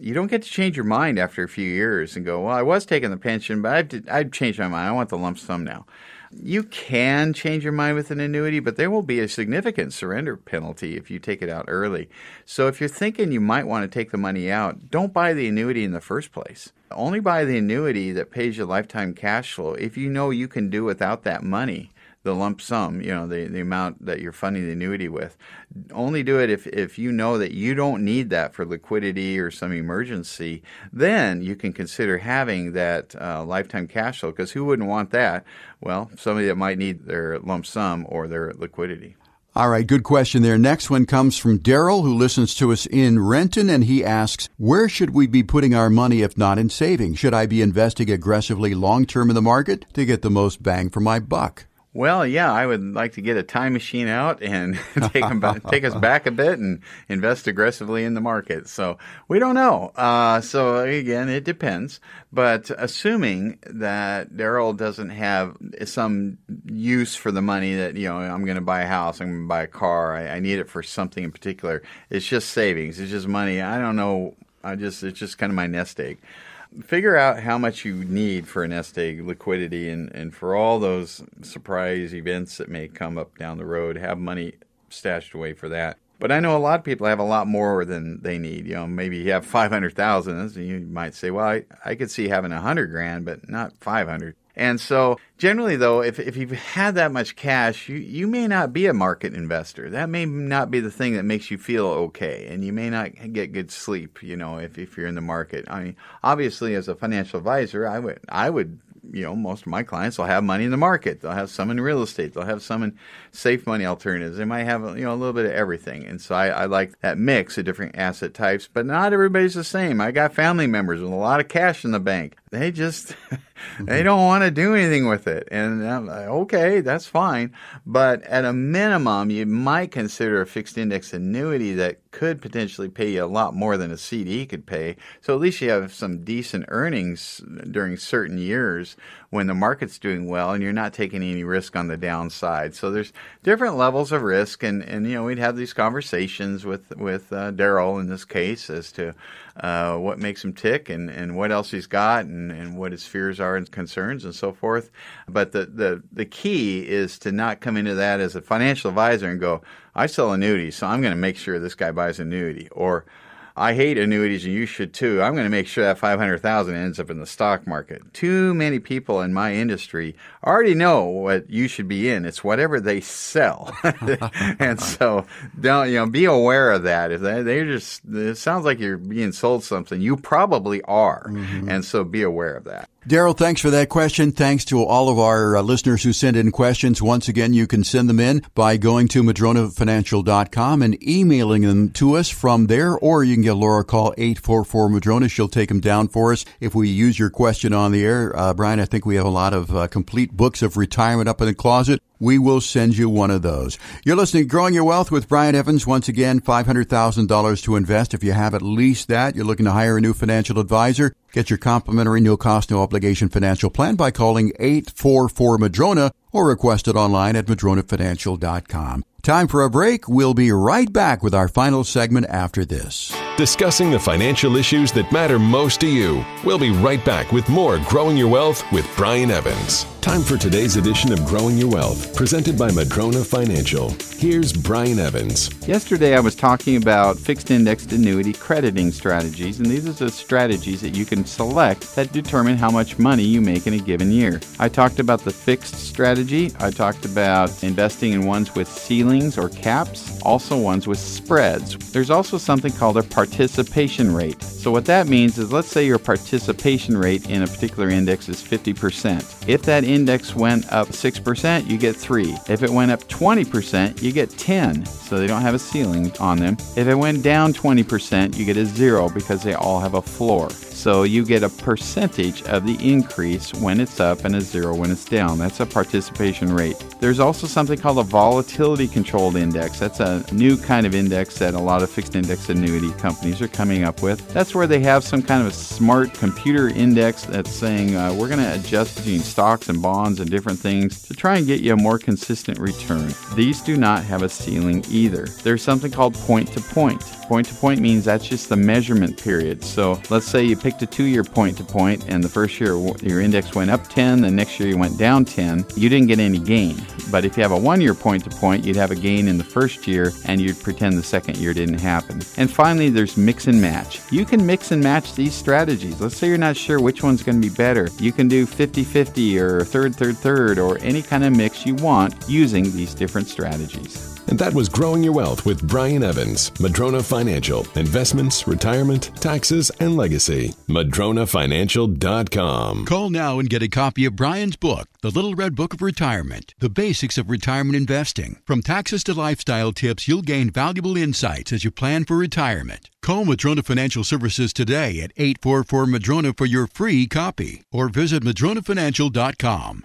You don't get to change your mind after a few years and go, well, I was taking the pension, but I've, I've changed my mind. I want the lump sum now. You can change your mind with an annuity, but there will be a significant surrender penalty if you take it out early. So if you're thinking you might want to take the money out, don't buy the annuity in the first place. Only buy the annuity that pays you lifetime cash flow if you know you can do without that money the lump sum, you know, the, the amount that you're funding the annuity with. Only do it if, if you know that you don't need that for liquidity or some emergency. Then you can consider having that uh, lifetime cash flow because who wouldn't want that? Well, somebody that might need their lump sum or their liquidity.
All right, good question there. Next one comes from Daryl, who listens to us in Renton, and he asks, Where should we be putting our money if not in savings? Should I be investing aggressively long term in the market to get the most bang for my buck?
Well, yeah, I would like to get a time machine out and take take us back a bit and invest aggressively in the market. So we don't know. Uh, so again, it depends. But assuming that Daryl doesn't have some use for the money that you know, I'm going to buy a house, I'm going to buy a car, I, I need it for something in particular. It's just savings. It's just money. I don't know. I just it's just kind of my nest egg figure out how much you need for a nest egg liquidity and, and for all those surprise events that may come up down the road, have money stashed away for that. But I know a lot of people have a lot more than they need. You know, maybe you have 500,000. You might say, well, I, I could see having 100 grand, but not 500. And so, generally, though, if, if you've had that much cash, you, you may not be a market investor. That may not be the thing that makes you feel okay, and you may not get good sleep. You know, if, if you're in the market. I mean, obviously, as a financial advisor, I would I would you know, most of my clients will have money in the market. They'll have some in real estate. They'll have some in safe money alternatives. They might have, you know, a little bit of everything. And so I, I like that mix of different asset types, but not everybody's the same. I got family members with a lot of cash in the bank. They just, they mm-hmm. don't want to do anything with it. And I'm like, okay, that's fine. But at a minimum, you might consider a fixed index annuity that could potentially pay you a lot more than a CD could pay. So at least you have some decent earnings during certain years when the market's doing well and you're not taking any risk on the downside. So there's different levels of risk, and, and you know we'd have these conversations with with uh, Daryl in this case as to uh, what makes him tick and, and what else he's got and, and what his fears are and concerns and so forth. But the, the the key is to not come into that as a financial advisor and go, I sell annuities, so I'm going to make sure this guy buys annuity or I hate annuities and you should too. I'm going to make sure that 500,000 ends up in the stock market. Too many people in my industry already know what you should be in. It's whatever they sell. and so don't, you know, be aware of that. If they, they're just, it sounds like you're being sold something. You probably are. Mm-hmm. And so be aware of that.
Daryl, thanks for that question. Thanks to all of our uh, listeners who sent in questions. Once again, you can send them in by going to madronafinancial.com and emailing them to us from there, or you can get Laura call 844 Madrona. She'll take them down for us if we use your question on the air. Uh, Brian, I think we have a lot of uh, complete books of retirement up in the closet we will send you one of those. You're listening to Growing Your Wealth with Brian Evans. Once again, $500,000 to invest. If you have at least that, you're looking to hire a new financial advisor. Get your complimentary no cost, no obligation financial plan by calling 844 Madrona or request it online at madronafinancial.com. Time for a break. We'll be right back with our final segment after this.
Discussing the financial issues that matter most to you. We'll be right back with more Growing Your Wealth with Brian Evans. Time for today's edition of Growing Your Wealth, presented by Madrona Financial. Here's Brian Evans.
Yesterday, I was talking about fixed indexed annuity crediting strategies, and these are the strategies that you can select that determine how much money you make in a given year. I talked about the fixed strategy, I talked about investing in ones with ceilings or caps, also ones with spreads. There's also something called a participation rate. So, what that means is let's say your participation rate in a particular index is 50%. If that index went up 6%, you get 3. If it went up 20%, you get 10. So they don't have a ceiling on them. If it went down 20%, you get a 0 because they all have a floor. So you get a percentage of the increase when it's up and a zero when it's down. That's a participation rate. There's also something called a volatility controlled index. That's a new kind of index that a lot of fixed index annuity companies are coming up with. That's where they have some kind of a smart computer index that's saying uh, we're going to adjust between stocks and bonds and different things to try and get you a more consistent return. These do not have a ceiling either. There's something called point to point. Point to point means that's just the measurement period. So let's say you picked a two year point to point, and the first year your index went up 10, the next year you went down 10, you didn't get any gain. But if you have a one year point to point, you'd have a gain in the first year, and you'd pretend the second year didn't happen. And finally, there's mix and match. You can mix and match these strategies. Let's say you're not sure which one's going to be better. You can do 50 50 or third, third, third, or any kind of mix you want using these different strategies.
And that was Growing Your Wealth with Brian Evans, Madrona Financial, Investments, Retirement, Taxes, and Legacy. MadronaFinancial.com.
Call now and get a copy of Brian's book, The Little Red Book of Retirement, The Basics of Retirement Investing. From taxes to lifestyle tips, you'll gain valuable insights as you plan for retirement. Call Madrona Financial Services today at 844 Madrona for your free copy or visit MadronaFinancial.com.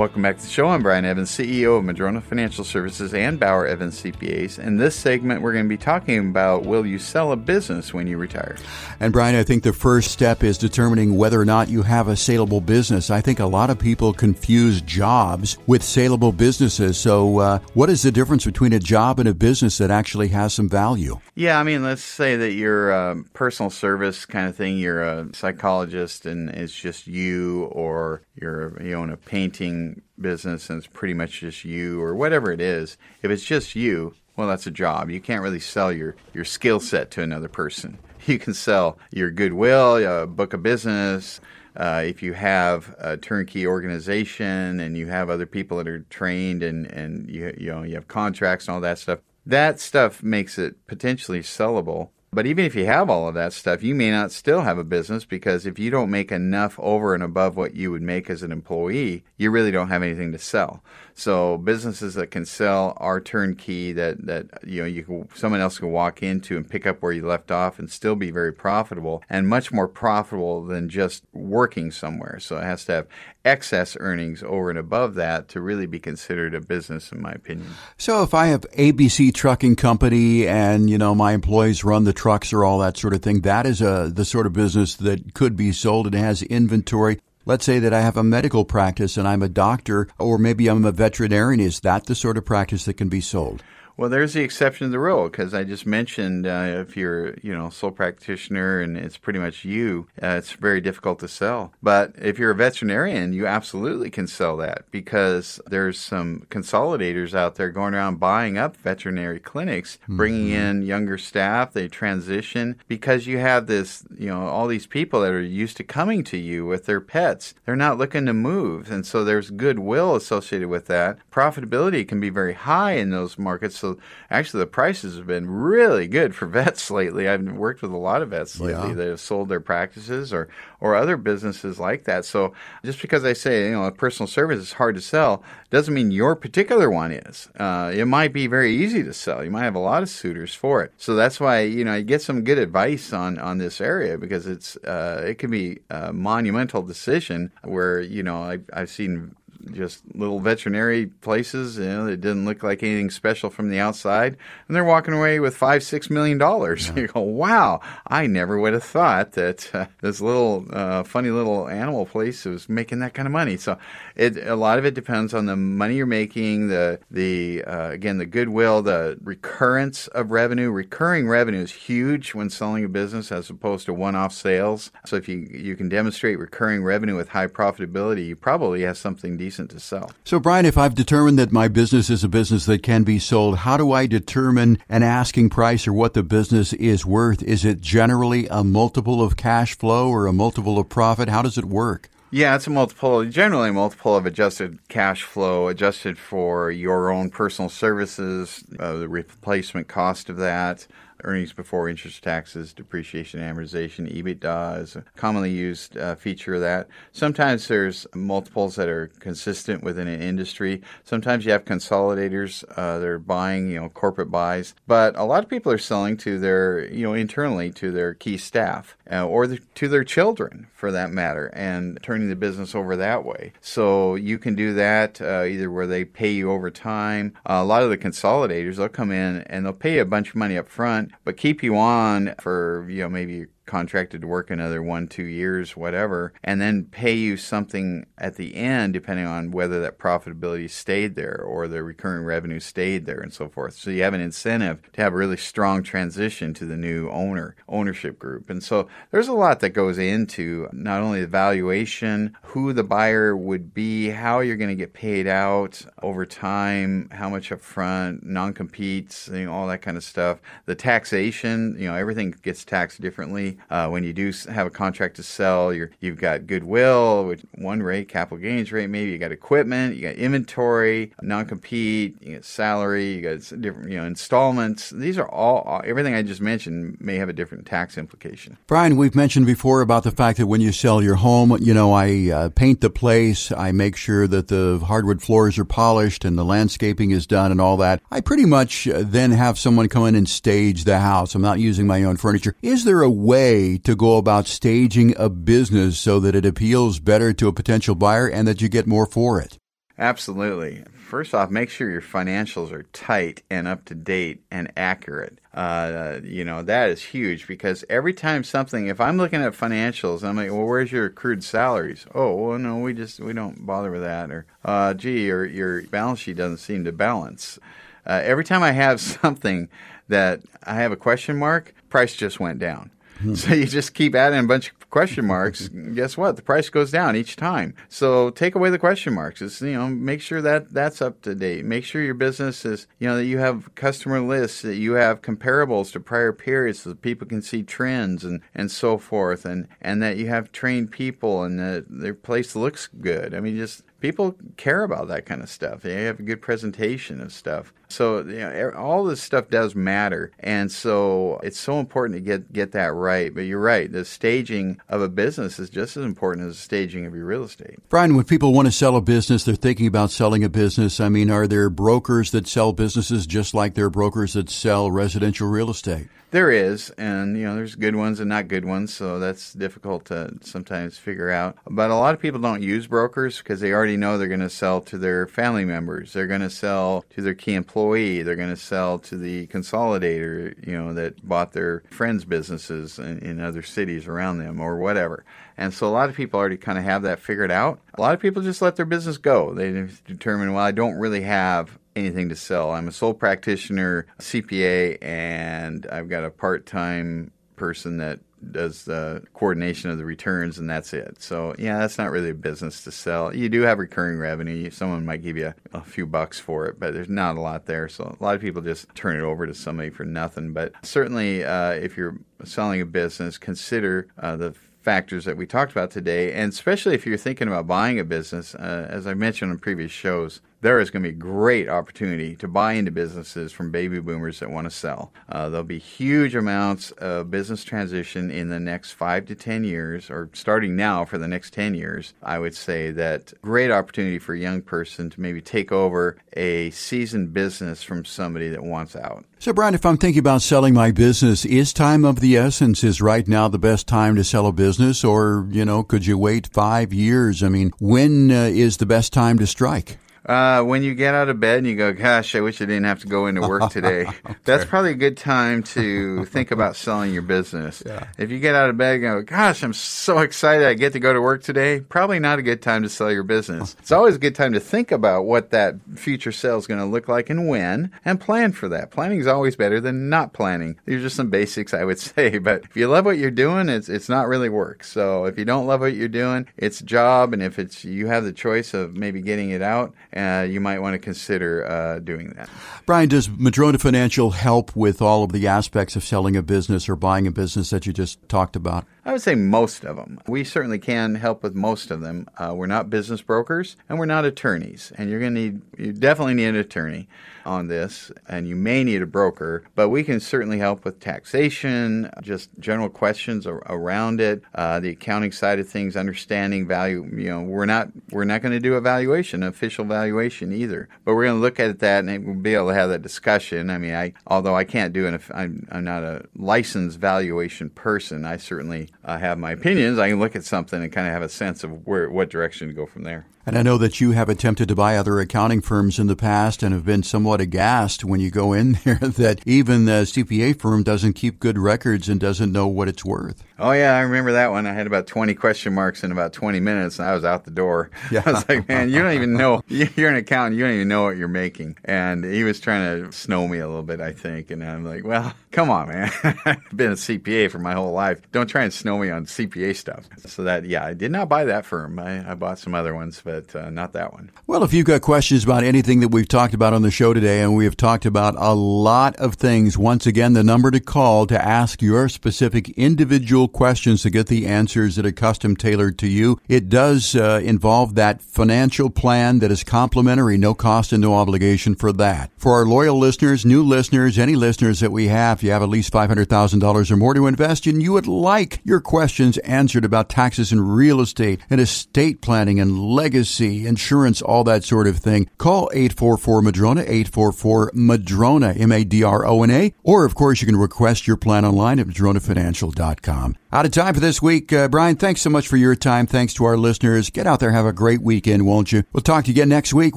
Welcome back to the show. I'm Brian Evans, CEO of Madrona Financial Services and Bauer Evans CPAs. In this segment, we're going to be talking about will you sell a business when you retire?
And Brian, I think the first step is determining whether or not you have a saleable business. I think a lot of people confuse jobs with saleable businesses. So, uh, what is the difference between a job and a business that actually has some value?
Yeah, I mean, let's say that you're a personal service kind of thing. You're a psychologist, and it's just you, or you're you own a painting business and it's pretty much just you or whatever it is, if it's just you, well, that's a job. You can't really sell your, your skill set to another person. You can sell your goodwill, a book of business. Uh, if you have a turnkey organization and you have other people that are trained and, and you, you know you have contracts and all that stuff, that stuff makes it potentially sellable. But even if you have all of that stuff, you may not still have a business because if you don't make enough over and above what you would make as an employee, you really don't have anything to sell. So businesses that can sell are turnkey that, that you know you can, someone else can walk into and pick up where you left off and still be very profitable and much more profitable than just working somewhere. So it has to have excess earnings over and above that to really be considered a business in my opinion.
So if I have ABC Trucking Company and you know my employees run the trucks or all that sort of thing. That is a the sort of business that could be sold and has inventory. Let's say that I have a medical practice and I'm a doctor, or maybe I'm a veterinarian. Is that the sort of practice that can be sold?
Well, there's the exception to the rule because I just mentioned uh, if you're, you know, sole practitioner and it's pretty much you, uh, it's very difficult to sell. But if you're a veterinarian, you absolutely can sell that because there's some consolidators out there going around buying up veterinary clinics, mm-hmm. bringing in younger staff. They transition because you have this, you know, all these people that are used to coming to you with their pets. They're not looking to move, and so there's goodwill associated with that. Profitability can be very high in those markets. So actually, the prices have been really good for vets lately. I've worked with a lot of vets lately yeah. that have sold their practices or or other businesses like that. So just because I say you know a personal service is hard to sell doesn't mean your particular one is. Uh, it might be very easy to sell. You might have a lot of suitors for it. So that's why you know I get some good advice on on this area because it's uh, it can be a monumental decision where you know I, I've seen just little veterinary places. You know, it didn't look like anything special from the outside, and they're walking away with five, six million dollars. Yeah. You go, wow! I never would have thought that uh, this little uh, funny little animal place was making that kind of money. So, it a lot of it depends on the money you're making, the the uh, again the goodwill, the recurrence of revenue. Recurring revenue is huge when selling a business as opposed to one-off sales. So, if you you can demonstrate recurring revenue with high profitability, you probably have something decent decent to sell.
So, Brian, if I've determined that my business is a business that can be sold, how do I determine an asking price or what the business is worth? Is it generally a multiple of cash flow or a multiple of profit? How does it work?
Yeah, it's a multiple, generally a multiple of adjusted cash flow, adjusted for your own personal services, uh, the replacement cost of that, earnings before interest, taxes, depreciation, amortization. EBITDA is a commonly used uh, feature of that. Sometimes there's multiples that are consistent within an industry. Sometimes you have consolidators uh, that are buying, you know, corporate buys. But a lot of people are selling to their, you know, internally to their key staff uh, or the, to their children, for that matter, and turning the business over that way. So you can do that uh, either where they pay you over time. a lot of the consolidators, they'll come in and they'll pay you a bunch of money up front but keep you on for, you know, maybe contracted to work another one, two years, whatever, and then pay you something at the end, depending on whether that profitability stayed there or the recurring revenue stayed there and so forth. So you have an incentive to have a really strong transition to the new owner, ownership group. And so there's a lot that goes into not only the valuation, who the buyer would be, how you're going to get paid out over time, how much upfront, non competes, you know, all that kind of stuff. The taxation, you know, everything gets taxed differently. Uh, when you do have a contract to sell, you have got goodwill, which one rate, capital gains rate, maybe you got equipment, you got inventory, non-compete, you got salary, you got different, you know, installments. These are all everything I just mentioned may have a different tax implication.
Brian, we've mentioned before about the fact that when you sell your home, you know, I uh, paint the place, I make sure that the hardwood floors are polished and the landscaping is done and all that. I pretty much uh, then have someone come in and stage the house. I'm not using my own furniture. Is there a way way to go about staging a business so that it appeals better to a potential buyer and that you get more for it?
Absolutely. First off, make sure your financials are tight and up to date and accurate. Uh, you know, that is huge because every time something, if I'm looking at financials, I'm like, well, where's your accrued salaries? Oh, well, no, we just, we don't bother with that. Or, uh, gee, your, your balance sheet doesn't seem to balance. Uh, every time I have something that I have a question mark, price just went down. Hmm. So you just keep adding a bunch of question marks. guess what? The price goes down each time. So take away the question marks. It's, you know, make sure that that's up to date. Make sure your business is, you know, that you have customer lists, that you have comparables to prior periods so that people can see trends and, and so forth, and, and that you have trained people and that their place looks good. I mean, just people care about that kind of stuff. They have a good presentation of stuff. So you know, all this stuff does matter, and so it's so important to get get that right. But you're right; the staging of a business is just as important as the staging of your real estate.
Brian, when people want to sell a business, they're thinking about selling a business. I mean, are there brokers that sell businesses just like there are brokers that sell residential real estate?
There is, and you know, there's good ones and not good ones, so that's difficult to sometimes figure out. But a lot of people don't use brokers because they already know they're going to sell to their family members, they're going to sell to their key employee, they're going to sell to the consolidator, you know, that bought their friends' businesses in, in other cities around them or whatever. And so a lot of people already kind of have that figured out. A lot of people just let their business go. They determine, well, I don't really have anything to sell. I'm a sole practitioner, CPA, and I've got a part time person that does the coordination of the returns, and that's it. So, yeah, that's not really a business to sell. You do have recurring revenue. Someone might give you a, few bucks for it, but there's not a lot there. So, a lot of people just turn it over to somebody for nothing. But certainly, uh, if you're selling a business, consider uh, the factors that we talked about today, and especially if you're thinking about buying a business, uh, as I mentioned in previous shows, there is going to be great opportunity to buy into businesses from baby boomers that want to sell. Uh, there'll be huge amounts of business transition in the next five to 10 years, or starting now for the next 10 years. I would say that great opportunity for a young person to maybe take over a seasoned business from somebody that wants out.
So, Brian, if I'm thinking about selling my business, is time of the essence? Is right now the best time to sell a business, or, you know, could you wait five years? I mean, when uh, is the best time to strike?
Uh, when you get out of bed and you go, gosh, I wish I didn't have to go into work today. okay. That's probably a good time to think about selling your business. Yeah. If you get out of bed and go, gosh, I'm so excited I get to go to work today, probably not a good time to sell your business. it's always a good time to think about what that future sale is going to look like and when and plan for that. Planning is always better than not planning. These are just some basics I would say, but if you love what you're doing, it's, it's not really work. So if you don't love what you're doing, it's a job. And if it's, you have the choice of maybe getting it out uh, you might want to consider uh, doing that.
Brian, does Madrona Financial help with all of the aspects of selling a business or buying a business that you just talked about?
I would say most of them. We certainly can help with most of them. Uh, we're not business brokers and we're not attorneys, and you're going to need, you definitely need an attorney on this, and you may need a broker, but we can certainly help with taxation, just general questions around it, uh, the accounting side of things, understanding value. You know, we're not we're not going to do a valuation, official valuation either, but we're going to look at that and we'll be able to have that discussion. I mean, I although I can't do an I'm, I'm not a licensed valuation person, I certainly uh, have my opinions. I can look at something and kind of have a sense of where what direction to go from there.
And I know that you have attempted to buy other accounting firms in the past and have been somewhat aghast when you go in there that even the CPA firm doesn't keep good records and doesn't know what it's worth.
Oh, yeah, I remember that one. I had about 20 question marks in about 20 minutes and I was out the door. Yeah. I was like, man, you don't even know. You're an accountant. You don't even know what you're making. And he was trying to snow me a little bit, I think. And I'm like, well, come on, man. I've been a CPA for my whole life. Don't try and snow me on CPA stuff. So that, yeah, I did not buy that firm. I, I bought some other ones, but uh, not that one.
Well, if you've got questions about anything that we've talked about on the show today, and we have talked about a lot of things, once again, the number to call to ask your specific individual questions to get the answers that are custom tailored to you. It does uh, involve that financial plan that is complimentary, no cost and no obligation for that. For our loyal listeners, new listeners, any listeners that we have, you have at least $500,000 or more to invest in, you would like your questions answered about taxes and real estate and estate planning and legacy, insurance, all that sort of thing, call 844 Madrona, 844 Madrona, M A D R O N A, or of course you can request your plan online at madronafinancial.com. Out of time for this week. Uh, Brian, thanks so much for your time. Thanks to our listeners. Get out there, have a great weekend, won't you? We'll talk to you again next week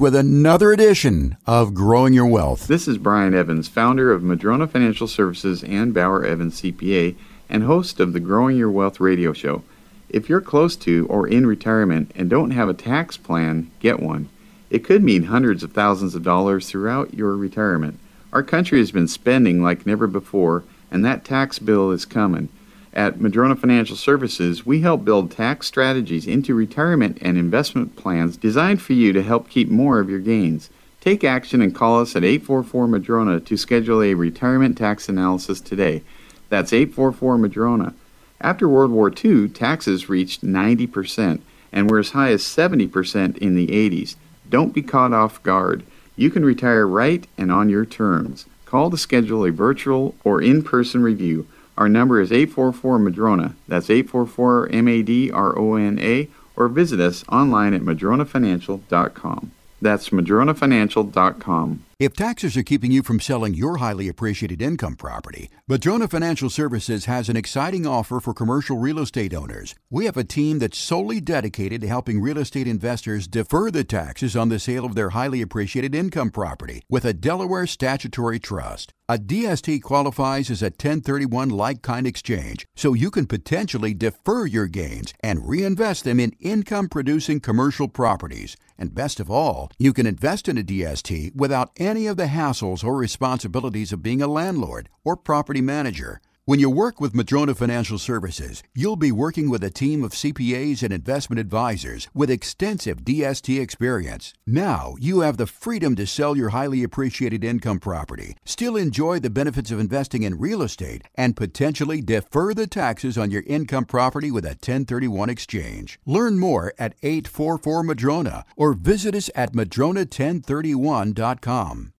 with another edition of Growing Your Wealth.
This is Brian Evans, founder of Madrona Financial Services and Bauer Evans CPA, and host of the Growing Your Wealth radio show. If you're close to or in retirement and don't have a tax plan, get one. It could mean hundreds of thousands of dollars throughout your retirement. Our country has been spending like never before, and that tax bill is coming. At Madrona Financial Services, we help build tax strategies into retirement and investment plans designed for you to help keep more of your gains. Take action and call us at 844 Madrona to schedule a retirement tax analysis today. That's 844 Madrona. After World War II, taxes reached 90% and were as high as 70% in the 80s. Don't be caught off guard. You can retire right and on your terms. Call to schedule a virtual or in person review. Our number is 844 Madrona. That's 844 M A D R O N A, or visit us online at madronafinancial.com. That's madronafinancial.com.
If taxes are keeping you from selling your highly appreciated income property, Madrona Financial Services has an exciting offer for commercial real estate owners. We have a team that's solely dedicated to helping real estate investors defer the taxes on the sale of their highly appreciated income property with a Delaware statutory trust. A DST qualifies as a 1031 like kind exchange, so you can potentially defer your gains and reinvest them in income producing commercial properties. And best of all, you can invest in a DST without any of the hassles or responsibilities of being a landlord or property manager. When you work with Madrona Financial Services, you'll be working with a team of CPAs and investment advisors with extensive DST experience. Now you have the freedom to sell your highly appreciated income property, still enjoy the benefits of investing in real estate, and potentially defer the taxes on your income property with a 1031 exchange. Learn more at 844 Madrona or visit us at madrona1031.com.